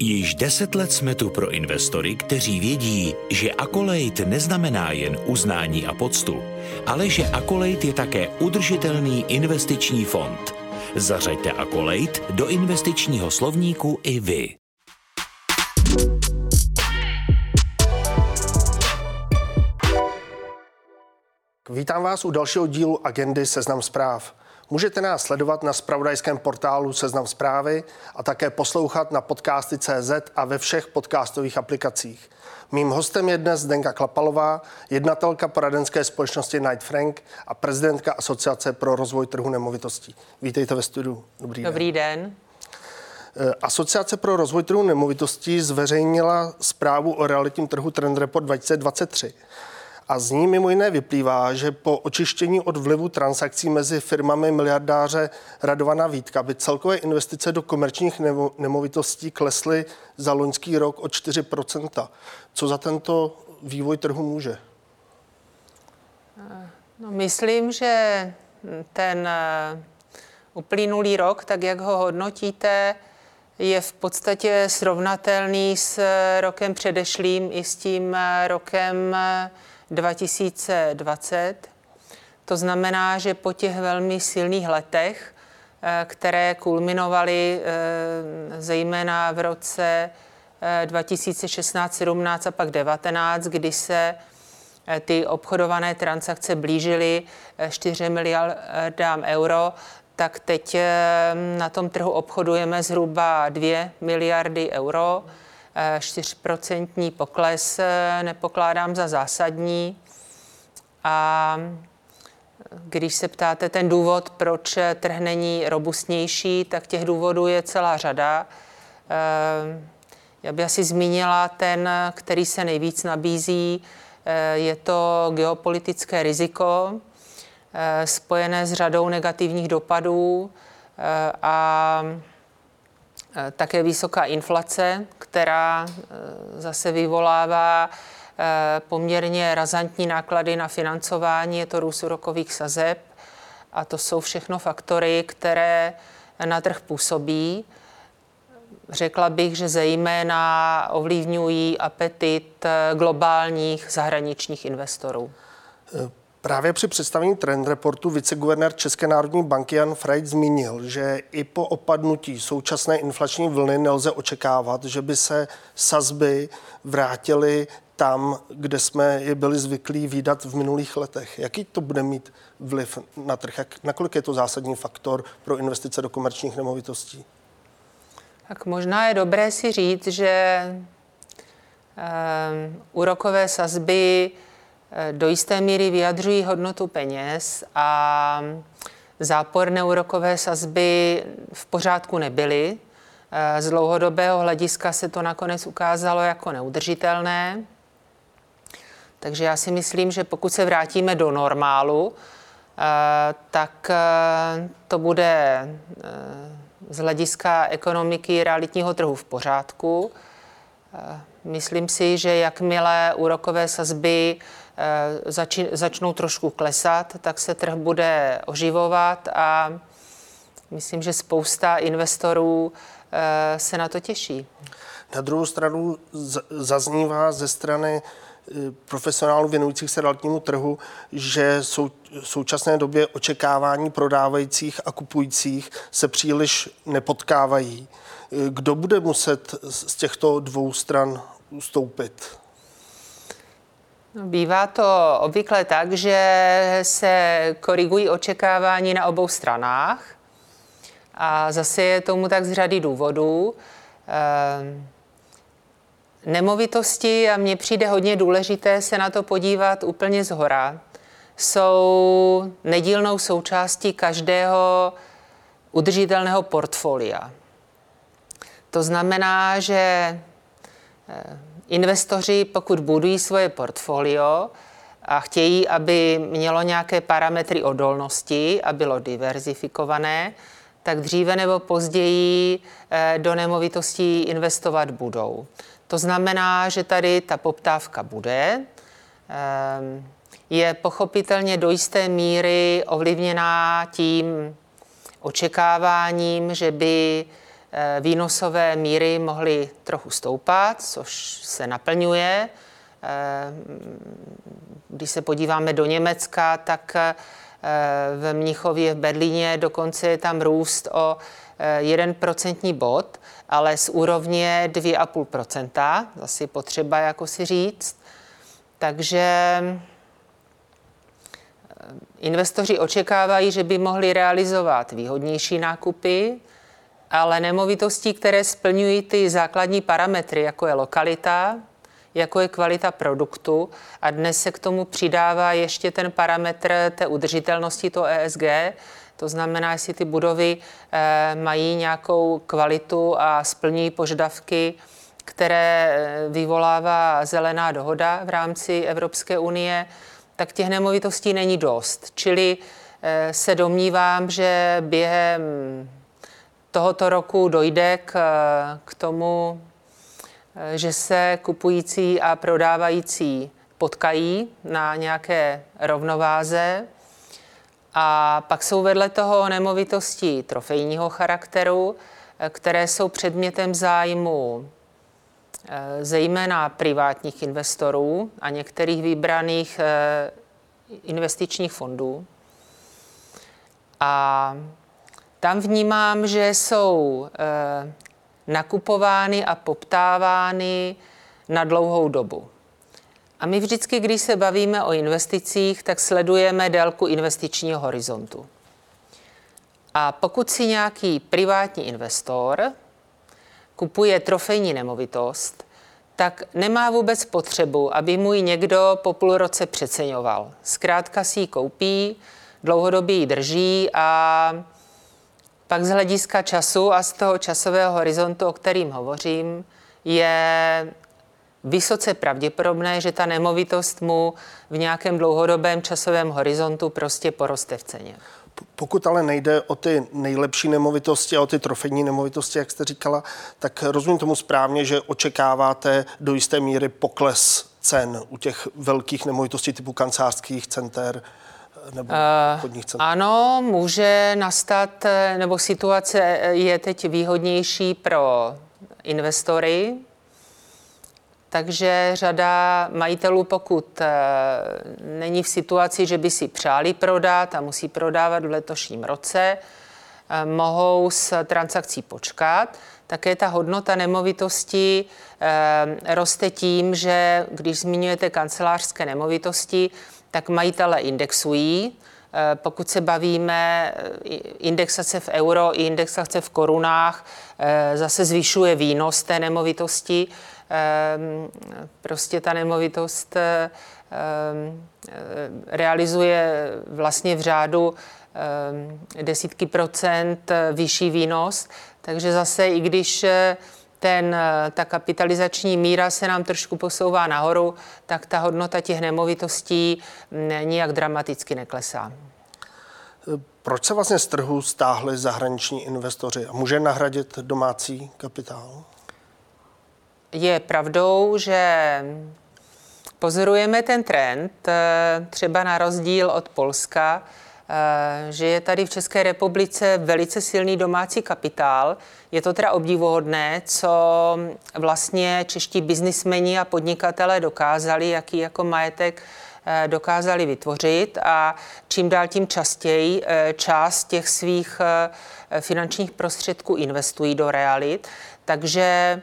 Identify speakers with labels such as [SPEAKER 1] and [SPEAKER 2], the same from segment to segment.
[SPEAKER 1] Již deset let jsme tu pro investory, kteří vědí, že Akolejt neznamená jen uznání a poctu, ale že Akolejt je také udržitelný investiční fond. Zařaďte Akolejt do investičního slovníku i vy.
[SPEAKER 2] Vítám vás u dalšího dílu agendy Seznam zpráv. Můžete nás sledovat na spravodajském portálu Seznam zprávy a také poslouchat na podcasty CZ a ve všech podcastových aplikacích. Mým hostem je dnes Zdenka Klapalová, jednatelka poradenské společnosti Knight Frank a prezidentka Asociace pro rozvoj trhu nemovitostí. Vítejte ve studiu.
[SPEAKER 3] Dobrý, Dobrý den. den.
[SPEAKER 2] Eh, Asociace pro rozvoj trhu nemovitostí zveřejnila zprávu o realitním trhu Trend Report 2023. A z ní mimo jiné vyplývá, že po očištění od vlivu transakcí mezi firmami miliardáře Radovana Vítka by celkové investice do komerčních nemovitostí klesly za loňský rok o 4% Co za tento vývoj trhu může?
[SPEAKER 3] No, myslím, že ten eh, uplynulý rok, tak jak ho hodnotíte, je v podstatě srovnatelný s rokem předešlým i s tím eh, rokem 2020. To znamená, že po těch velmi silných letech, eh, které kulminovaly eh, zejména v roce 2016, 17 a pak 19, kdy se eh, ty obchodované transakce blížily 4 miliardám euro, tak teď na tom trhu obchodujeme zhruba 2 miliardy euro. 4% pokles eh, nepokládám za zásadní. A když se ptáte ten důvod, proč trh není robustnější, tak těch důvodů je celá řada. Eh, já bych asi zmínila ten, který se nejvíc nabízí. Eh, je to geopolitické riziko spojené s řadou negativních dopadů a Eh, také vysoká inflace, která eh, zase vyvolává eh, poměrně razantní náklady na financování, je to růst úrokových sazeb a to jsou všechno faktory, které na trh působí. Řekla bych, že zejména ovlivňují apetit globálních zahraničních investorů.
[SPEAKER 2] Právě při představení trend reportu viceguvernér České národní banky Jan Freud zmínil, že i po opadnutí současné inflační vlny nelze očekávat, že by se sazby vrátily tam, kde jsme je byli zvyklí výdat v minulých letech. Jaký to bude mít vliv na trh? Jak, nakolik je to zásadní faktor pro investice do komerčních nemovitostí?
[SPEAKER 3] Tak možná je dobré si říct, že um, úrokové sazby do jisté míry vyjadřují hodnotu peněz a záporné úrokové sazby v pořádku nebyly. Z dlouhodobého hlediska se to nakonec ukázalo jako neudržitelné. Takže já si myslím, že pokud se vrátíme do normálu, tak to bude z hlediska ekonomiky realitního trhu v pořádku. Myslím si, že jakmile úrokové sazby Eh, zači, začnou trošku klesat, tak se trh bude oživovat a myslím, že spousta investorů eh, se na to těší.
[SPEAKER 2] Na druhou stranu zaznívá ze strany eh, profesionálů věnujících se realitnímu trhu, že sou, v současné době očekávání prodávajících a kupujících se příliš nepotkávají. Kdo bude muset z těchto dvou stran ustoupit?
[SPEAKER 3] Bývá to obvykle tak, že se korigují očekávání na obou stranách. A zase je tomu tak z řady důvodů. Ehm, nemovitosti, a mně přijde hodně důležité se na to podívat úplně z hora, jsou nedílnou součástí každého udržitelného portfolia. To znamená, že eh, investoři, pokud budují svoje portfolio a chtějí, aby mělo nějaké parametry odolnosti a bylo diverzifikované, tak dříve nebo později eh, do nemovitostí investovat budou. To znamená, že tady ta poptávka bude. Ehm, je pochopitelně do jisté míry ovlivněná tím očekáváním, že by výnosové míry mohly trochu stoupat, což se naplňuje. Když se podíváme do Německa, tak v Mnichově, v Berlíně dokonce je tam růst o 1% bod, ale z úrovně 2,5%, zase potřeba jako si říct. Takže eh, investoři očekávají, že by mohli realizovat výhodnější nákupy, ale nemovitosti, které splňují ty základní parametry, jako je lokalita, jako je kvalita produktu a dnes se k tomu přidává ještě ten parametr té udržitelnosti, to ESG, to znamená, jestli ty budovy eh, mají nějakou kvalitu a splní požadavky, které eh, vyvolává zelená dohoda v rámci Evropské unie, tak těch nemovitostí není dost. Čili eh, se domnívám, že během tohoto roku dojde k, k tomu, že se kupující a prodávající potkají na nějaké rovnováze a pak jsou vedle toho nemovitosti trofejního charakteru, které jsou předmětem zájmu eh, zejména privátních investorů a některých vybraných eh, investičních fondů. A tam vnímám, že jsou nakupovány a poptávány na dlouhou dobu. A my vždycky, když se bavíme o investicích, tak sledujeme délku investičního horizontu. A pokud si nějaký privátní investor kupuje trofejní nemovitost, tak nemá vůbec potřebu, aby mu ji někdo po půl roce přeceňoval. Zkrátka si ji koupí, dlouhodobě ji drží a pak z hlediska času a z toho časového horizontu, o kterým hovořím, je vysoce pravděpodobné, že ta nemovitost mu v nějakém dlouhodobém časovém horizontu prostě poroste v ceně.
[SPEAKER 2] Pokud ale nejde o ty nejlepší nemovitosti a o ty trofejní nemovitosti, jak jste říkala, tak rozumím tomu správně, že očekáváte do jisté míry pokles cen u těch velkých nemovitostí typu kancelářských center nebo
[SPEAKER 3] uh, center. Ano, může nastat, nebo situace je teď výhodnější pro investory, takže řada majitelů, pokud eh, není v situaci, že by si přáli prodat a musí prodávat v letošním roce, eh, mohou s transakcí počkat. Také ta hodnota nemovitosti eh, roste tím, že když zmiňujete kancelářské nemovitosti, tak majitele indexují. Pokud se bavíme indexace v euro i indexace v korunách, zase zvyšuje výnos té nemovitosti. Ehm, prostě ta nemovitost ehm, realizuje vlastně v řádu ehm, desítky procent vyšší výnos, takže zase i když ten, ta kapitalizační míra se nám trošku posouvá nahoru, tak ta hodnota těch nemovitostí nijak dramaticky neklesá.
[SPEAKER 2] Proč se vlastně z trhu stáhli zahraniční investoři? A může nahradit domácí kapitál?
[SPEAKER 3] je pravdou, že pozorujeme ten trend, eh, třeba na rozdíl od Polska, eh, že je tady v České republice velice silný domácí kapitál. Je to teda obdivuhodné, co vlastně čeští biznismeni a podnikatelé dokázali, jaký jako majetek eh, dokázali vytvořit a čím dál tím častěji část těch svých finančních prostředků investují do realit. Takže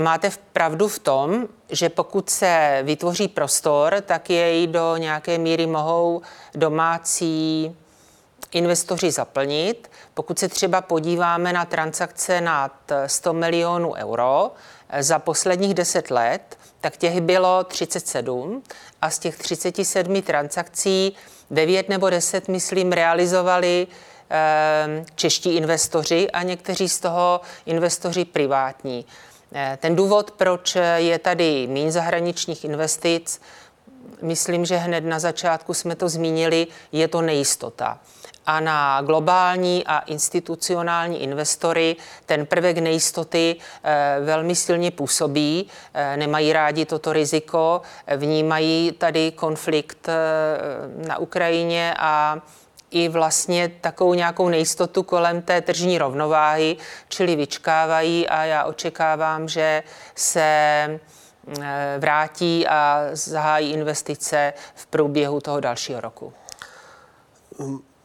[SPEAKER 3] máte pravdu v tom, že pokud se vytvoří prostor, tak jej do nějaké míry mohou domácí investoři zaplnit. Pokud se třeba podíváme na transakce nad 100 milionů euro za posledních 10 let, tak těch bylo 37 a z těch 37 transakcí 9 nebo 10, myslím, realizovali eh, čeští investoři a někteří z toho investoři privátní. Eh, ten důvod, proč je tady méně zahraničních investic, myslím, že hned na začátku jsme to zmínili, je to nejistota. A na globální a institucionální investory ten prvek nejistoty eh, velmi silně působí, eh, nemají rádi toto riziko, vnímají tady konflikt na Ukrajině a i vlastně takovou nějakou nejistotu kolem té tržní rovnováhy, čili vyčkávají a já očekávám, že se eh, vrátí a zahájí investice v průběhu toho dalšího roku.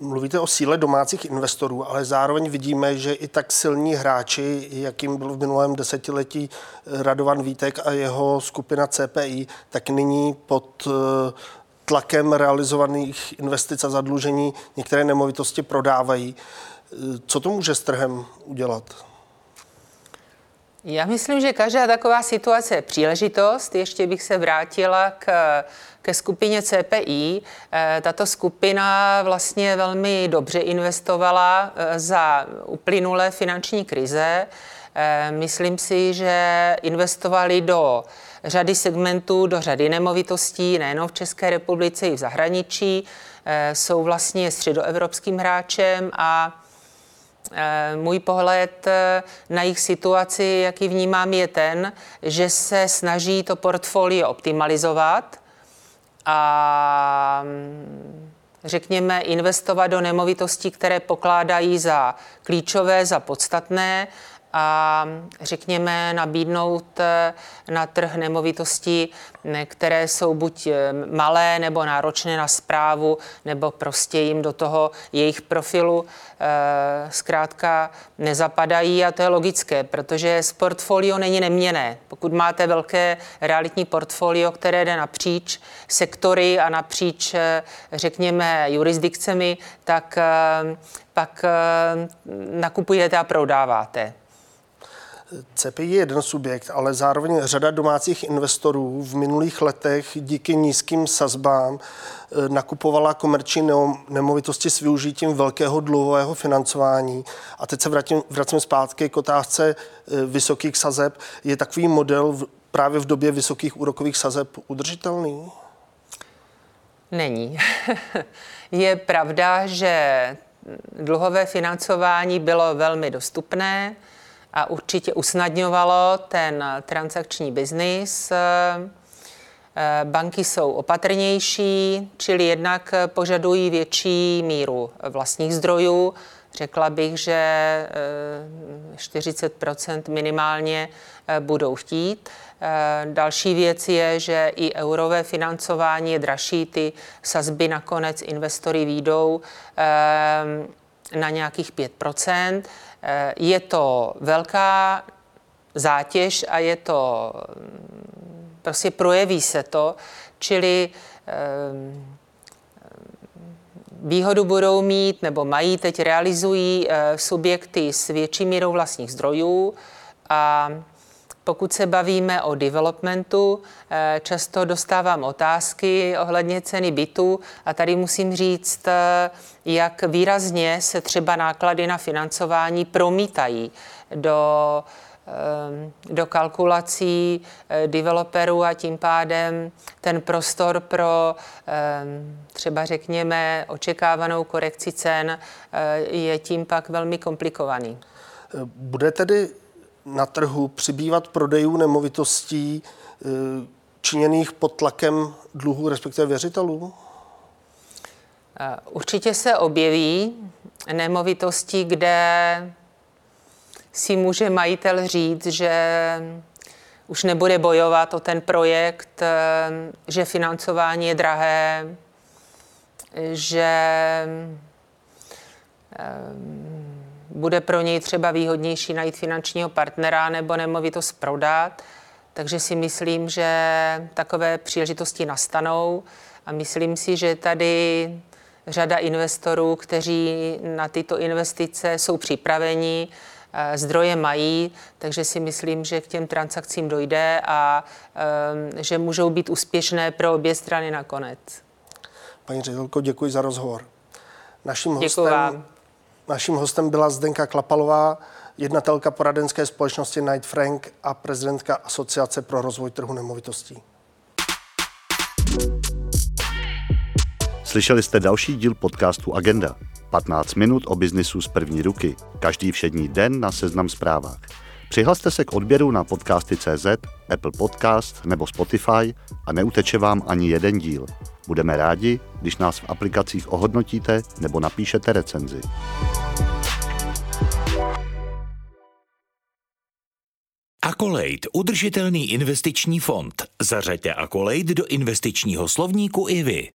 [SPEAKER 2] Mluvíte o síle domácích investorů, ale zároveň vidíme, že i tak silní hráči, jakým byl v minulém desetiletí Radovan Vítek a jeho skupina CPI, tak nyní pod eh, tlakem realizovaných investic a zadlužení některé nemovitosti prodávají. Co to může s trhem udělat?
[SPEAKER 3] Já myslím, že každá taková situace je příležitost. Ještě bych se vrátila k, ke skupině CPI. Eh, tato skupina vlastně velmi dobře investovala eh, za uplynulé finanční krize. Eh, myslím si, že investovali do řady segmentů, do řady nemovitostí, nejenom v České republice, i v zahraničí. Eh, jsou vlastně středoevropským hráčem a eh, můj pohled na jejich situaci, jaký vnímám, je ten, že se snaží to portfolio optimalizovat a mm, řekněme, investovat do nemovitostí, které pokládají za klíčové, za podstatné a řekněme nabídnout eh, na trh nemovitostí, které jsou buď eh, malé nebo náročné na zprávu, nebo prostě jim do toho jejich profilu eh, zkrátka nezapadají a to je logické, protože z portfolio není neměné. Pokud máte velké realitní portfolio, které jde napříč sektory a napříč, řekněme, jurisdikcemi, tak pak nakupujete a prodáváte.
[SPEAKER 2] CPI je jeden subjekt, ale zároveň řada domácích investorů v minulých letech díky nízkým sazbám eh, nakupovala komerční nemovitosti s využitím velkého dluhového financování. A teď se vrátím, vracím zpátky k otázce eh, vysokých sazeb. Je takový model v, právě v době vysokých úrokových sazeb udržitelný?
[SPEAKER 3] Není. je pravda, že dluhové financování bylo velmi dostupné a určitě usnadňovalo ten transakční biznis. Banky jsou opatrnější, čili jednak požadují větší míru vlastních zdrojů. Řekla bych, že 40 eh, minimálně eh, budou chtít. Eh, další věc je, že i eurové financování je dražší, ty sazby nakonec investory výjdou na nějakých 5 Eh, je to velká zátěž a je to, mm, prostě projeví se to, čili eh, výhodu budou mít nebo mají, teď realizují eh, subjekty s větší mírou vlastních zdrojů a pokud se bavíme o developmentu, eh, často dostávám otázky ohledně ceny bytu a tady musím říct, eh, jak výrazně se třeba náklady na financování promítají do eh, do kalkulací developerů a tím pádem ten prostor pro třeba řekněme očekávanou korekci cen je tím pak velmi komplikovaný.
[SPEAKER 2] Bude tedy na trhu přibývat prodejů nemovitostí eh, činěných pod tlakem dluhu, respektive věřitelů?
[SPEAKER 3] Eh, určitě se objeví nemovitosti, kde si může majitel říct, že už nebude bojovat o ten projekt, eh, že financování je drahé, že bude pro něj třeba výhodnější najít finančního partnera nebo nemovitost prodat. Takže si myslím, že takové příležitosti nastanou a myslím si, že tady řada investorů, kteří na tyto investice jsou připraveni, eh, zdroje mají, takže si myslím, že k těm transakcím dojde a um, že můžou být úspěšné pro obě strany nakonec.
[SPEAKER 2] Paní ředitelko, děkuji za rozhovor. Naším hostem. Naším hostem byla Zdenka Klapalová, jednatelka poradenské společnosti Knight Frank a prezidentka Asociace pro rozvoj trhu nemovitostí.
[SPEAKER 4] Slyšeli jste další díl podcastu Agenda. 15 minut o biznisu z první ruky. Každý všední den na Seznam zprávách. Přihlaste se k odběru na podcasty.cz, Apple Podcast nebo Spotify a neuteče vám ani jeden díl. Budeme rádi, když nás v aplikacích ohodnotíte nebo napíšete recenzi.
[SPEAKER 1] Akolejt, udržitelný investiční fond. Zařaďte Akolejt do investičního slovníku i vy.